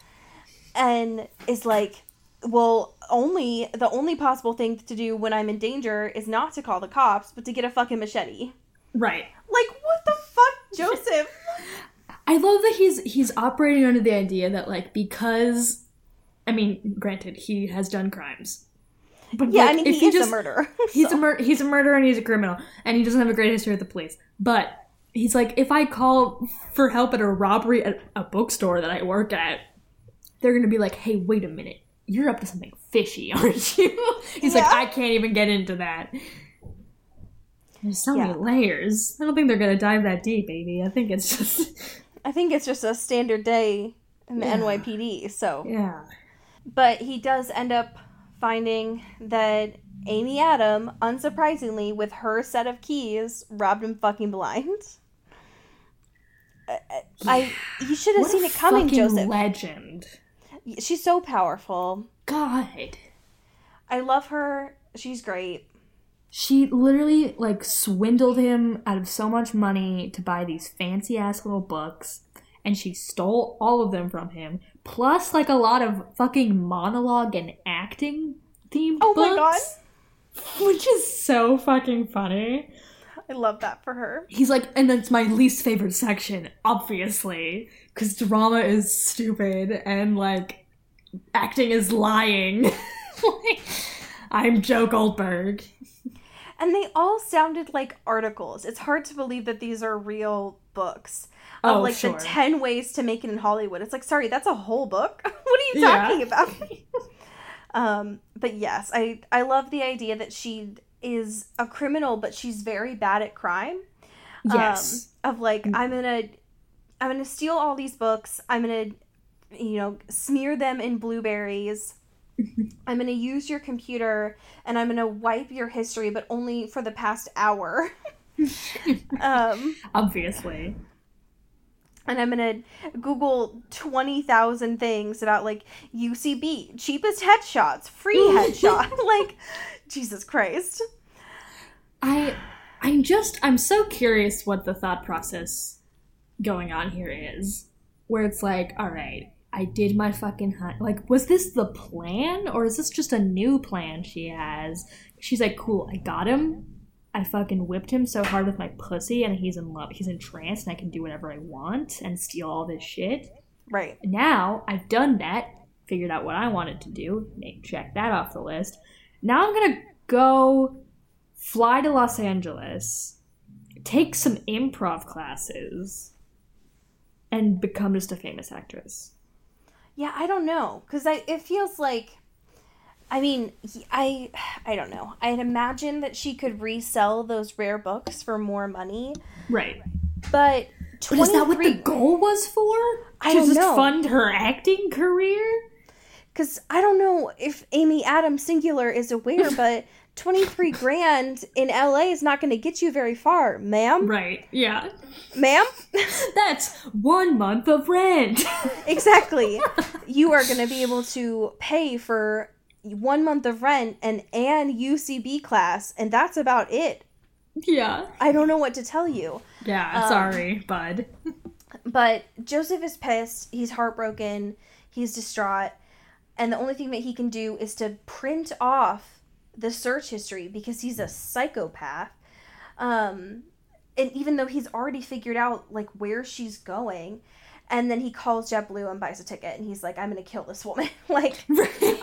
and is like, well, only the only possible thing to do when I'm in danger is not to call the cops, but to get a fucking machete. Right. Like, what the fuck, Joseph? I love that he's he's operating under the idea that like because I mean, granted, he has done crimes. But yeah, like, I mean, if he is just, a murderer. He's so- a mur- he's a murderer and he's a criminal and he doesn't have a great history with the police. But he's like, if I call for help at a robbery at a bookstore that I work at, they're gonna be like, hey, wait a minute, you're up to something fishy, aren't you? he's like, I can't even get into that. There's so Yeah. many layers. I don't think they're gonna dive that deep, baby. I think it's just I think it's just a standard day in the Yeah. NYPD. So, yeah. But he does end up finding that Amy Adam, unsurprisingly, with her set of keys, robbed him fucking blind. Uh, uh, I, I you should have What seen it coming, Joseph. legend. She's so powerful. God. I love her. She's great. She literally like swindled him out of so much money to buy these fancy ass little books, and she stole all of them from him, plus like a lot of fucking monologue and acting themed Oh books. my god. Which is so fucking funny. I love that for her. He's like, and that's my least favorite section, obviously, because drama is stupid and like acting is lying. Like, I'm Joe Goldberg. And they all sounded like articles. It's hard to believe that these are real books. Of Oh, like sure. the 10 ways to make it in Hollywood. It's like, sorry, that's a whole book? what are you Yeah. talking about? um, but yes, I I love the idea that she is a criminal, but she's very bad at crime. Yes. Um, of like, I'm gonna I'm gonna steal all these books, I'm gonna you know, smear them in blueberries. I'm going to use your computer and I'm going to wipe your history, but only for the past hour. um, Obviously. And I'm to Google 20,000 things about like UCB, cheapest headshots, free headshot. like, Jesus Christ. I I'm just I'm so curious what the thought process going on here is. Where it's like, all right, I did my fucking hunt. Like, was this the plan or is this just a new plan she has? She's like, cool, I got him. I fucking whipped him so hard with my pussy and he's in love. He's entranced and I can do whatever I want and steal all this shit. Right. Now I've done that, figured out what I wanted to do, check that off the list. Now I'm gonna go fly to Los Angeles, take some improv classes, and become just a famous actress. Yeah, I don't know. Because it feels like I mean, I I don't know. I'd imagine that she could resell those rare books for more money, Right. but But is that what the goal was for? I to don't just know. fund her acting career? Because I don't know if Amy Adams singular is aware, but 23 grand in LA is not going to get you very far, ma'am. Right. Yeah. Ma'am? That's one month of rent. exactly. You are going to be able to pay for one month of rent and and UCB class, and that's about it. yeah. I don't know what to tell you. Yeah. Um, sorry, bud. But Joseph is pissed. He's heartbroken. He's distraught. And the only thing that he can do is to print off the search history because he's a psychopath. Um, and even though he's already figured out like where she's going, and then he calls JetBlue and buys a ticket, and he's like, "I'm gonna kill this woman. like,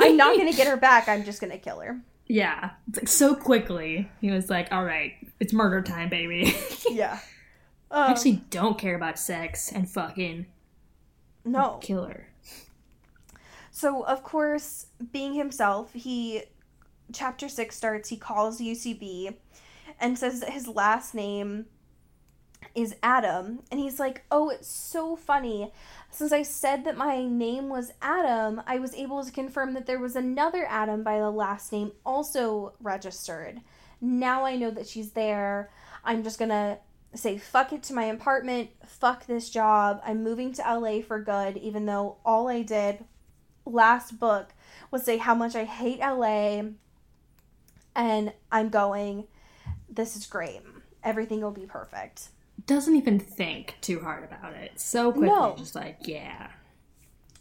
I'm not gonna get her back. I'm just gonna kill her." Yeah. It's like so quickly. He was like, all right, it's murder time, baby. Yeah. I Um, actually don't care about sex and fucking no. Killer. So, of course, being himself, he chapter 6 starts, he calls UCB and says that his last name is Adam, and he's like, "Oh, it's so funny. Since I said that my name was Adam, I was able to confirm that there was another Adam by the last name also registered. Now I know that she's there. I'm just going to say fuck it to my apartment, fuck this job. I'm moving to LA for good even though all I did last book was say how much I hate LA and I'm going. This is great. Everything will be perfect. Doesn't even think too hard about it. So quickly, No. just like, yeah.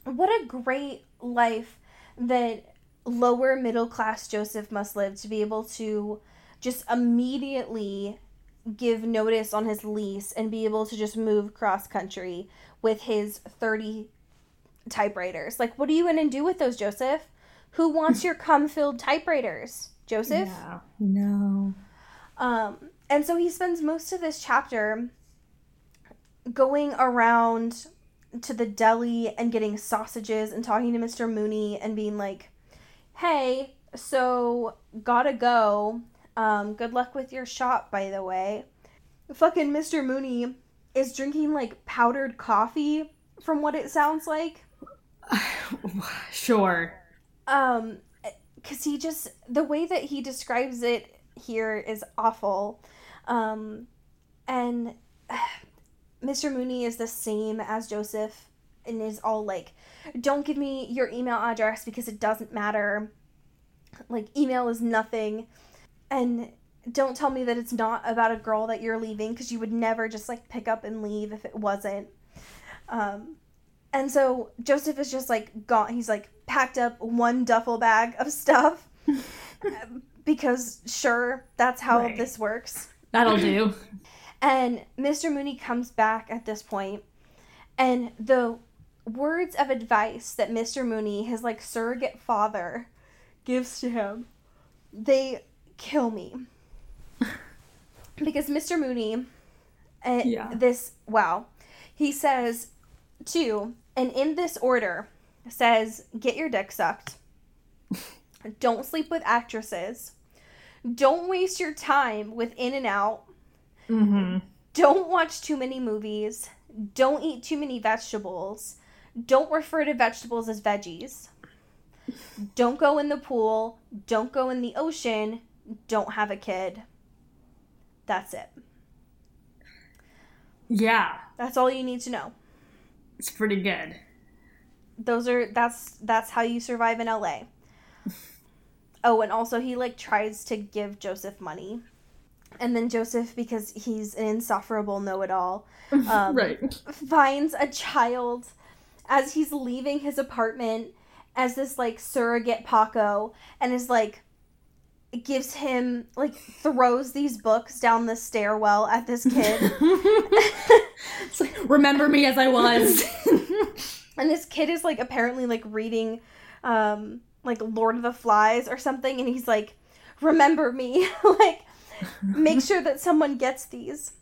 What a great life that lower middle class Joseph must live to be able to just immediately give notice on his lease and be able to just move cross country with his 30 typewriters. Like, what are you going to do with those, Joseph? Who wants your cum filled typewriters? Joseph? Yeah. No. Um, and so he spends most of this chapter going around to the deli and getting sausages and talking to Mr. Mooney and being like, hey, so gotta go. Um, good luck with your shop, by the way. Fucking Mr. Mooney is drinking like powdered coffee, from what it sounds like. Sure. Um, because he just the way that he describes it here is awful. Um, and Mr. Mooney is the same as Joseph and is all like, "Don't give me your email address because it doesn't matter. Like email is nothing." And don't tell me that it's not about a girl that you're leaving because you would never just like pick up and leave if it wasn't. Um, and so Joseph is just like gone. He's like packed up one duffel bag of stuff because sure, that's how Right. this works. That'll do. And Mr. Mooney comes back at this point, and the words of advice that Mr. Mooney, his like surrogate father, gives to him, they kill me. because Mr. Mooney, uh, Yeah. this wow, he says two, and in this order, says get your dick sucked. Don't sleep with actresses. Don't waste your time with In and Out Mm-hmm. don't watch too many movies, don't eat too many vegetables, don't refer to vegetables as veggies, don't go in the pool, don't go in the ocean, don't have a kid. That's it. Yeah. That's all you need to know. It's pretty good. Those are that's that's how you survive in LA. Oh, and also he like tries to give Joseph money. And then Joseph, because he's an insufferable know-it-all, um, right. finds a child as he's leaving his apartment as this like surrogate Paco and is like gives him like throws these books down the stairwell at this kid It's like, remember me as I was. and this kid is like apparently like reading um like Lord of the Flies or something and he's like remember me like make sure that someone gets these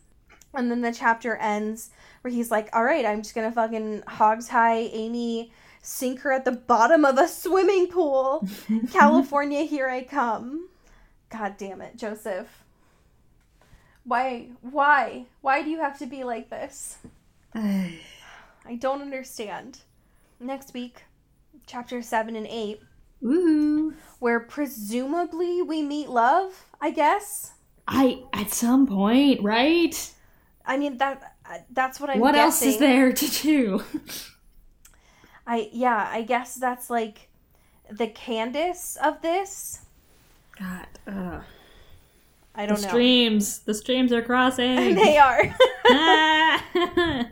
and then the chapter ends where he's like all right i'm just gonna fucking hogs tie amy sink her at the bottom of a swimming pool. California, here I come. God damn it, Joseph. Why, why, why do you have to be like this? I don't understand. Next week, chapter 7 and 8, Ooh. where presumably we meet love, I guess. I at some point, right? I mean that that's what I'm what else is there to do? I yeah, I guess that's like the Candace of this. God, uh, I don't know. streams, the streams are crossing. they are.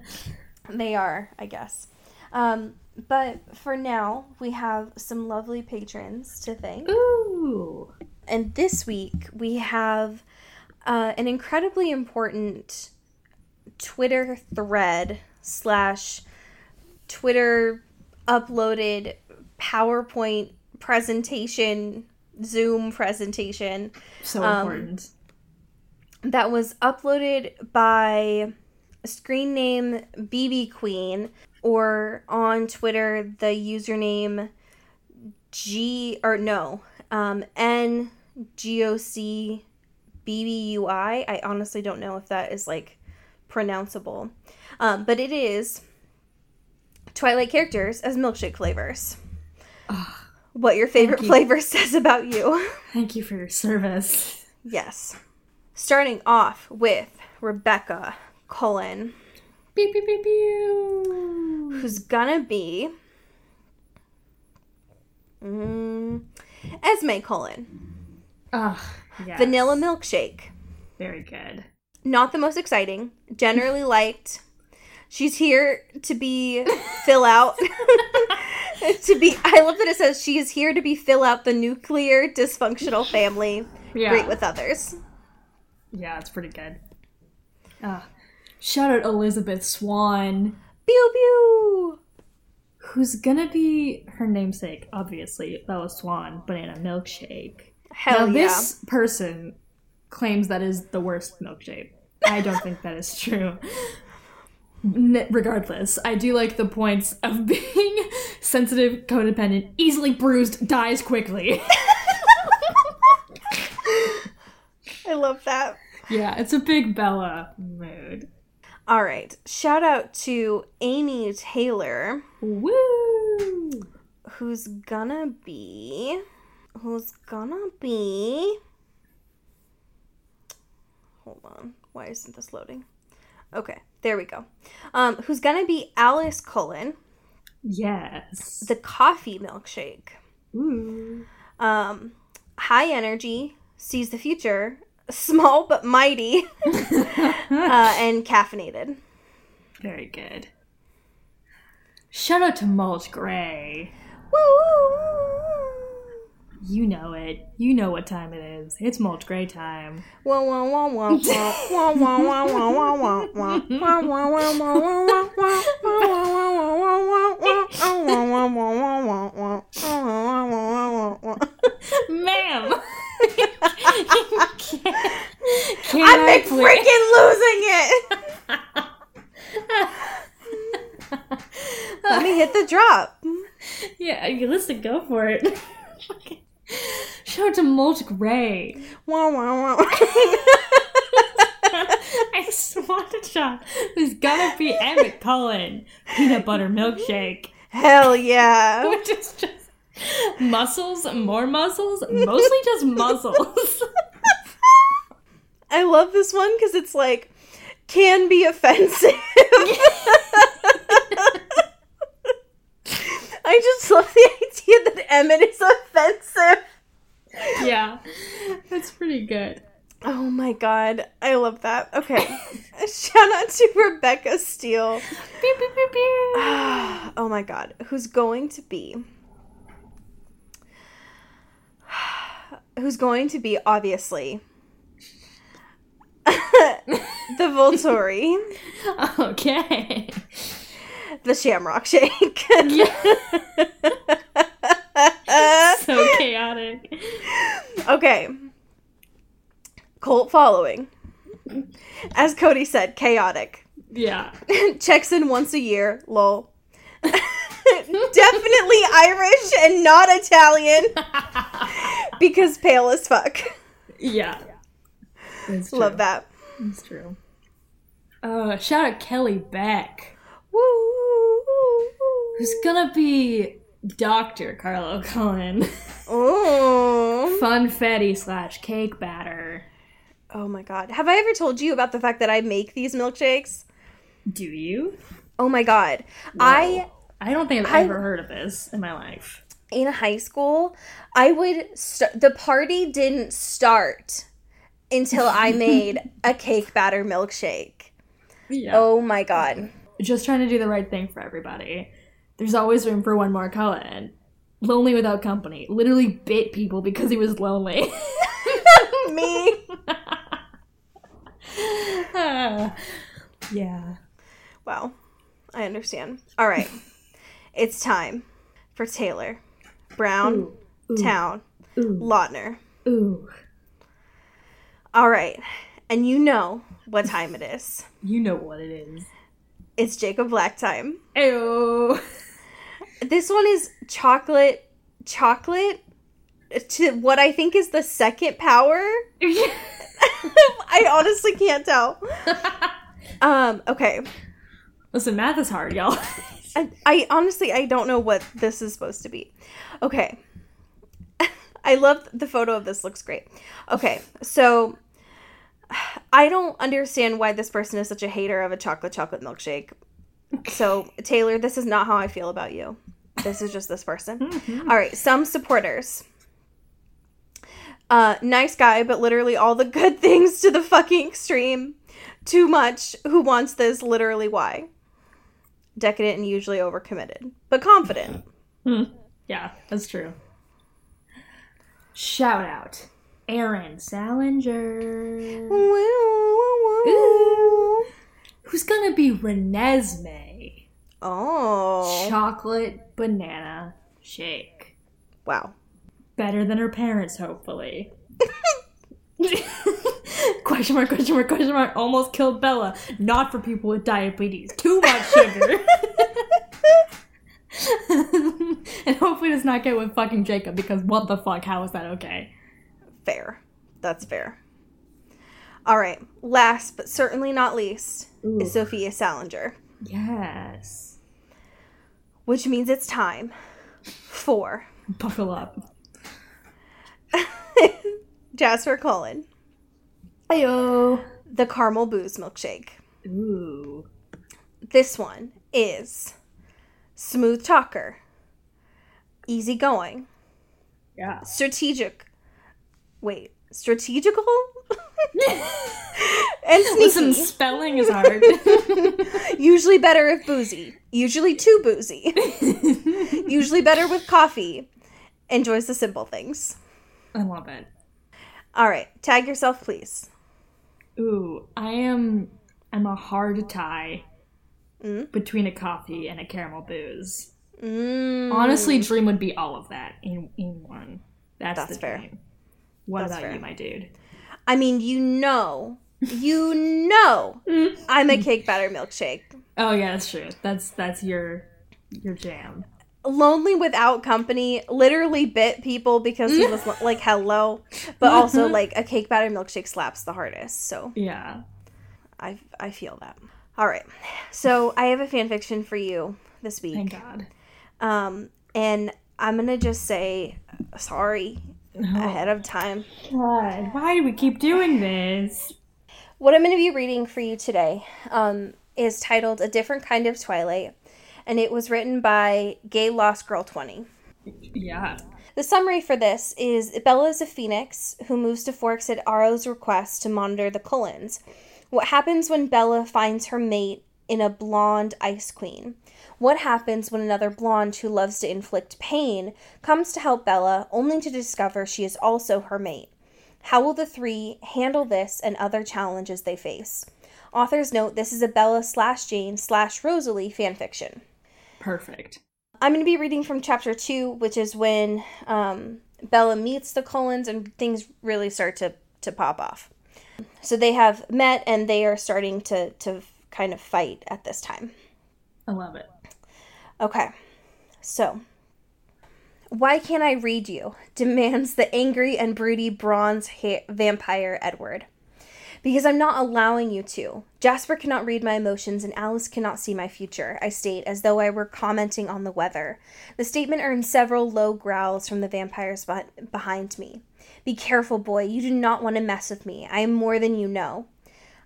They are, I guess. Um, but for now, we have some lovely patrons to thank. Ooh. And this week we have uh, an incredibly important Twitter thread slash Twitter uploaded PowerPoint presentation, Zoom presentation So Um, important. that was uploaded by screen name BB Queen or on Twitter the username G or no um, N G O C B B U I. I honestly don't know if that is like pronounceable, um, but it is Twilight characters as milkshake flavors. what your favorite you. flavor says about you. Thank you for your service. Yes. Starting off with Rebecca Cullen, Beep beep beep pew. who's gonna be mm, Esme Cullen. Ah, yes. Vanilla milkshake. Very good. Not the most exciting, generally liked. She's here to be fill out. to be I love that it says she is here to be fill out the nuclear dysfunctional family. Yeah. Great with others. Yeah, it's pretty good. Ah, shout out Elizabeth Swan, Pew pew. who's gonna be her namesake, obviously, Bella Swan, Banana Milkshake. Hell now, yeah. this person claims that is the worst milkshake. I don't think that is true. N- regardless, I do like the points of being sensitive, codependent, easily bruised, dies quickly. I love that. yeah, it's a big Bella mood. All right. Shout out to Amy Taylor, Woo! who's gonna be. Who's gonna be. Hold on. Why isn't this loading? Okay, there we go. Um, who's gonna be Alice Cullen, Yes. the coffee milkshake. Ooh. Um, high energy, sees the future, small but mighty, uh, and caffeinated. Very good. Shout out to Mulch Gray. You know it. You know what time it is. It's mulch gray time. Ma'am. Can I'm I freaking losing it. Let me hit the drop. Yeah, you listen, go for it. Shout out to Mulch Gray. Wah, wah, wah. I swatted shot who's gonna be Emmett Cullen. Peanut butter milkshake. Hell yeah. Which is just muscles, more muscles, mostly just muscles. I love this one because it's like can be offensive. I just love the idea that Emmett is offensive. yeah, that's pretty good. Oh my god, I love that. Okay, shout out to Rebecca Steele. Pew, pew, pew, pew. oh my god, who's going to be? Who's going to be obviously the Volturi, Okay. the Shamrock Shake. So chaotic. okay. Cult following. As Cody said, chaotic. Yeah. Checks in once a year, lol. definitely Irish and not Italian because pale as fuck. Yeah. That's true. Love that. That's true. Uh, shout out Kelly Beck, Woo. who's gonna be Dr. Carlo Cullen. Ooh. Funfetti slash cake batter. Oh my god. Have I ever told you about the fact that I make these milkshakes? Do you? Oh my god. I I don't think I've I- ever heard of this in my life. in high school, I would start the party didn't start until I made a cake batter milkshake. Yeah. Oh my god. Just trying to do the right thing for everybody. There's always room for one more Cullen. Lonely without company. Literally bit people because he was lonely. Me. Ah. yeah. Wow. I understand. All right. it's time for Taylor, Brown, Town, Ooh. Lautner. Ooh. All right. And you know what time it is. You know what it is. It's Jacob Black time. Ayo. This one is chocolate chocolate to what I think is the second power. I honestly can't tell. Um, okay. Listen, math is hard, y'all. I, I honestly I don't know what this is supposed to be. Okay. I love the photo of this looks great. Okay. So I don't understand why this person is such a hater of a chocolate chocolate milkshake. So, Taylor, this is not how I feel about you. This is just this person. All right, some supporters. Uh, nice guy, but literally all the good things to the fucking extreme. Too much. Who wants this? Literally, why? Decadent and usually overcommitted, but confident. yeah, that's true. Shout out. Aaron Salinger. Woo, woo, woo. Who's gonna be Renesmee? Oh, Chocolate banana shake. wow. Better than her parents, hopefully. question mark, question mark, question mark. Almost killed Bella. Not for people with diabetes. Too much sugar. and hopefully does not get with fucking Jacob because what the fuck? How is that okay? Fair. That's fair. All right. Last but certainly not least is Sophia Salinger, Yes. which means it's time for Buckle up. Jasper Cullen, Ayo. the caramel booze milkshake. Ooh. This one is smooth talker, easygoing, Yeah. strategic. Wait, strategical? and sneaky. Listen, spelling is hard. Usually better if boozy. Usually too boozy. Usually better with coffee. Enjoys the simple things. I love it. All right, tag yourself, please. Ooh, I am. I'm a hard tie Mm. between a coffee and a caramel booze. Mm, Honestly, dream would be all of that in in one. That's, That's the fair. dream. What That's about fair. you, my dude? I mean, you know, you know, I'm a cake batter milkshake. Oh yeah, that's true. That's that's your your jam. Lonely without company literally bit people because he was like hello, but also like a cake batter milkshake slaps the hardest. So Yeah. I I feel that. All right, so I have a fan fiction for you this week. Thank God. Um, and I'm gonna just say sorry ahead of time. God, why do we keep doing this? What I'm gonna be reading for you today um, is titled "A Different Kind of Twilight," and it was written by Gay Lost Girl 20. Yeah. The summary for this is Bella is a phoenix who moves to Forks at Aro's request to monitor the Cullens. What happens when Bella finds her mate in a blonde ice queen? What happens when another blonde who loves to inflict pain comes to help Bella only to discover she is also her mate? How will the three handle this and other challenges they face? Authors note this is a Bella slash Jane slash Rosalie fanfiction. Perfect. I'm going to be reading from chapter two, which is when um, Bella meets the Cullens and things really start to, to pop off. So they have met and they are starting to, to kind of fight at this time. I love it. Okay. So, why can't I read you? demands the angry and broody bronze ha- vampire Edward. Because I'm not allowing you to. Jasper cannot read my emotions and Alice cannot see my future, I state, as though I were commenting on the weather. The statement earned several low growls from the vampires behind me. Be careful, boy. You do not want to mess with me. I am more than you know.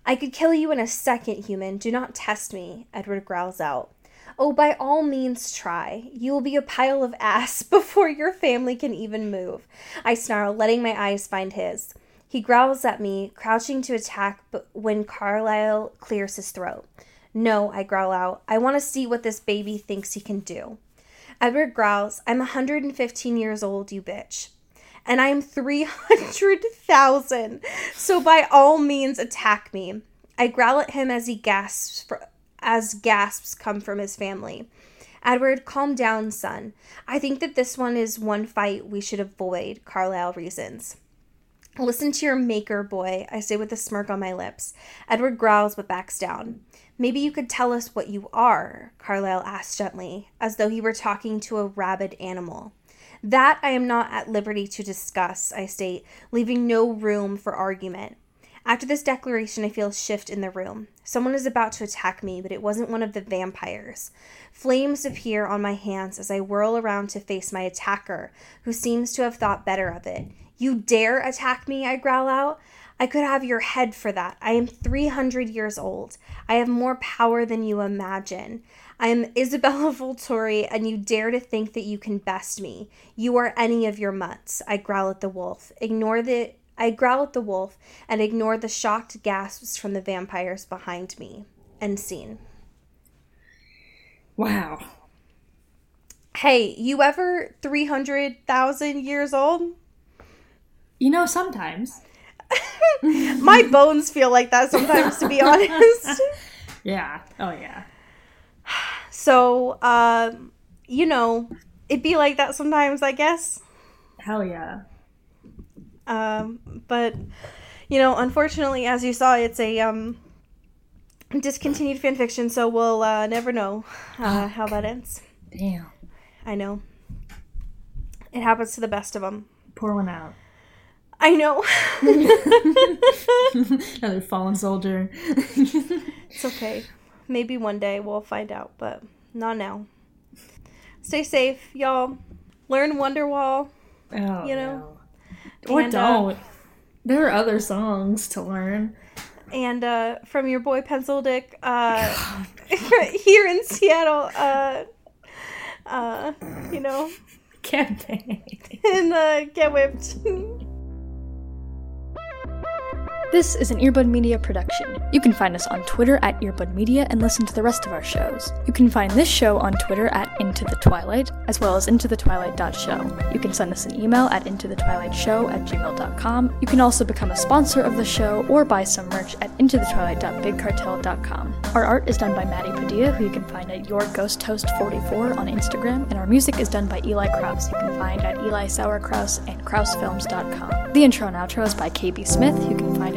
I could kill you in a second, human. Do not test me, Edward growls out. Oh, by all means, try. You will be a pile of ass before your family can even move. I snarl, letting my eyes find his. He growls at me, crouching to attack but when Carlisle clears his throat. No, I growl out. I want to see what this baby thinks he can do. Edward growls, I'm a 115 years old, you bitch. And I am 300,000. So by all means, attack me. I growl at him as he gasps for, as gasps come from his family. Edward, calm down, son. I think that this one is one fight we should avoid, Carlisle reasons. Listen to your maker, boy, I say with a smirk on my lips. Edward growls but backs down. Maybe you could tell us what you are, Carlisle asks gently, as though he were talking to a rabid animal. That I am not at liberty to discuss, I state, leaving no room for argument. After this declaration, I feel a shift in the room. Someone is about to attack me, but it wasn't one of the vampires. Flames appear on my hands as I whirl around to face my attacker, who seems to have thought better of it. You dare attack me, I growl out. I could have your head for that. I am 300 years old. I have more power than you imagine. I am Isabella Volturi, and you dare to think that you can best me. You are any of your mutts. I growl at the wolf. Ignore the I growl at the wolf and ignore the shocked gasps from the vampires behind me. End scene. Wow. Hey, you ever 300,000 years old? You know, sometimes. My bones feel like that sometimes, to be honest. Yeah. Oh, yeah. So, um, you know, it'd be like that sometimes, I guess. Hell yeah. Um, but, you know, unfortunately, as you saw, it's a um, discontinued fanfiction, so we'll uh, never know uh, oh, how that ends. Damn. I know. It happens to the best of them. Pour one out. I know. Another fallen soldier. it's okay. Maybe one day we'll find out, but not now. Stay safe, y'all. Learn Wonderwall. Oh, you know. No. Or and, uh, don't. Uh, there are other songs to learn. And uh, from your boy Pencil Dick, uh, here in Seattle, uh, uh, you know, campaign and uh, get whipped. This is an Earbud Media production. You can find us on Twitter at Earbud Media and listen to the rest of our shows. You can find this show on Twitter at Into the Twilight, as well as Into the Twilight.show. You can send us an email at Into the Twilight Show at gmail.com. You can also become a sponsor of the show or buy some merch at Into the Twilight.bigcartel.com. Our art is done by Maddie Padilla, who you can find at Your Ghost Toast 44 on Instagram, and our music is done by Eli Kraus, you can find at Eli Sauerkraus and KrausFilms.com. The intro and outro is by KB Smith, who you can find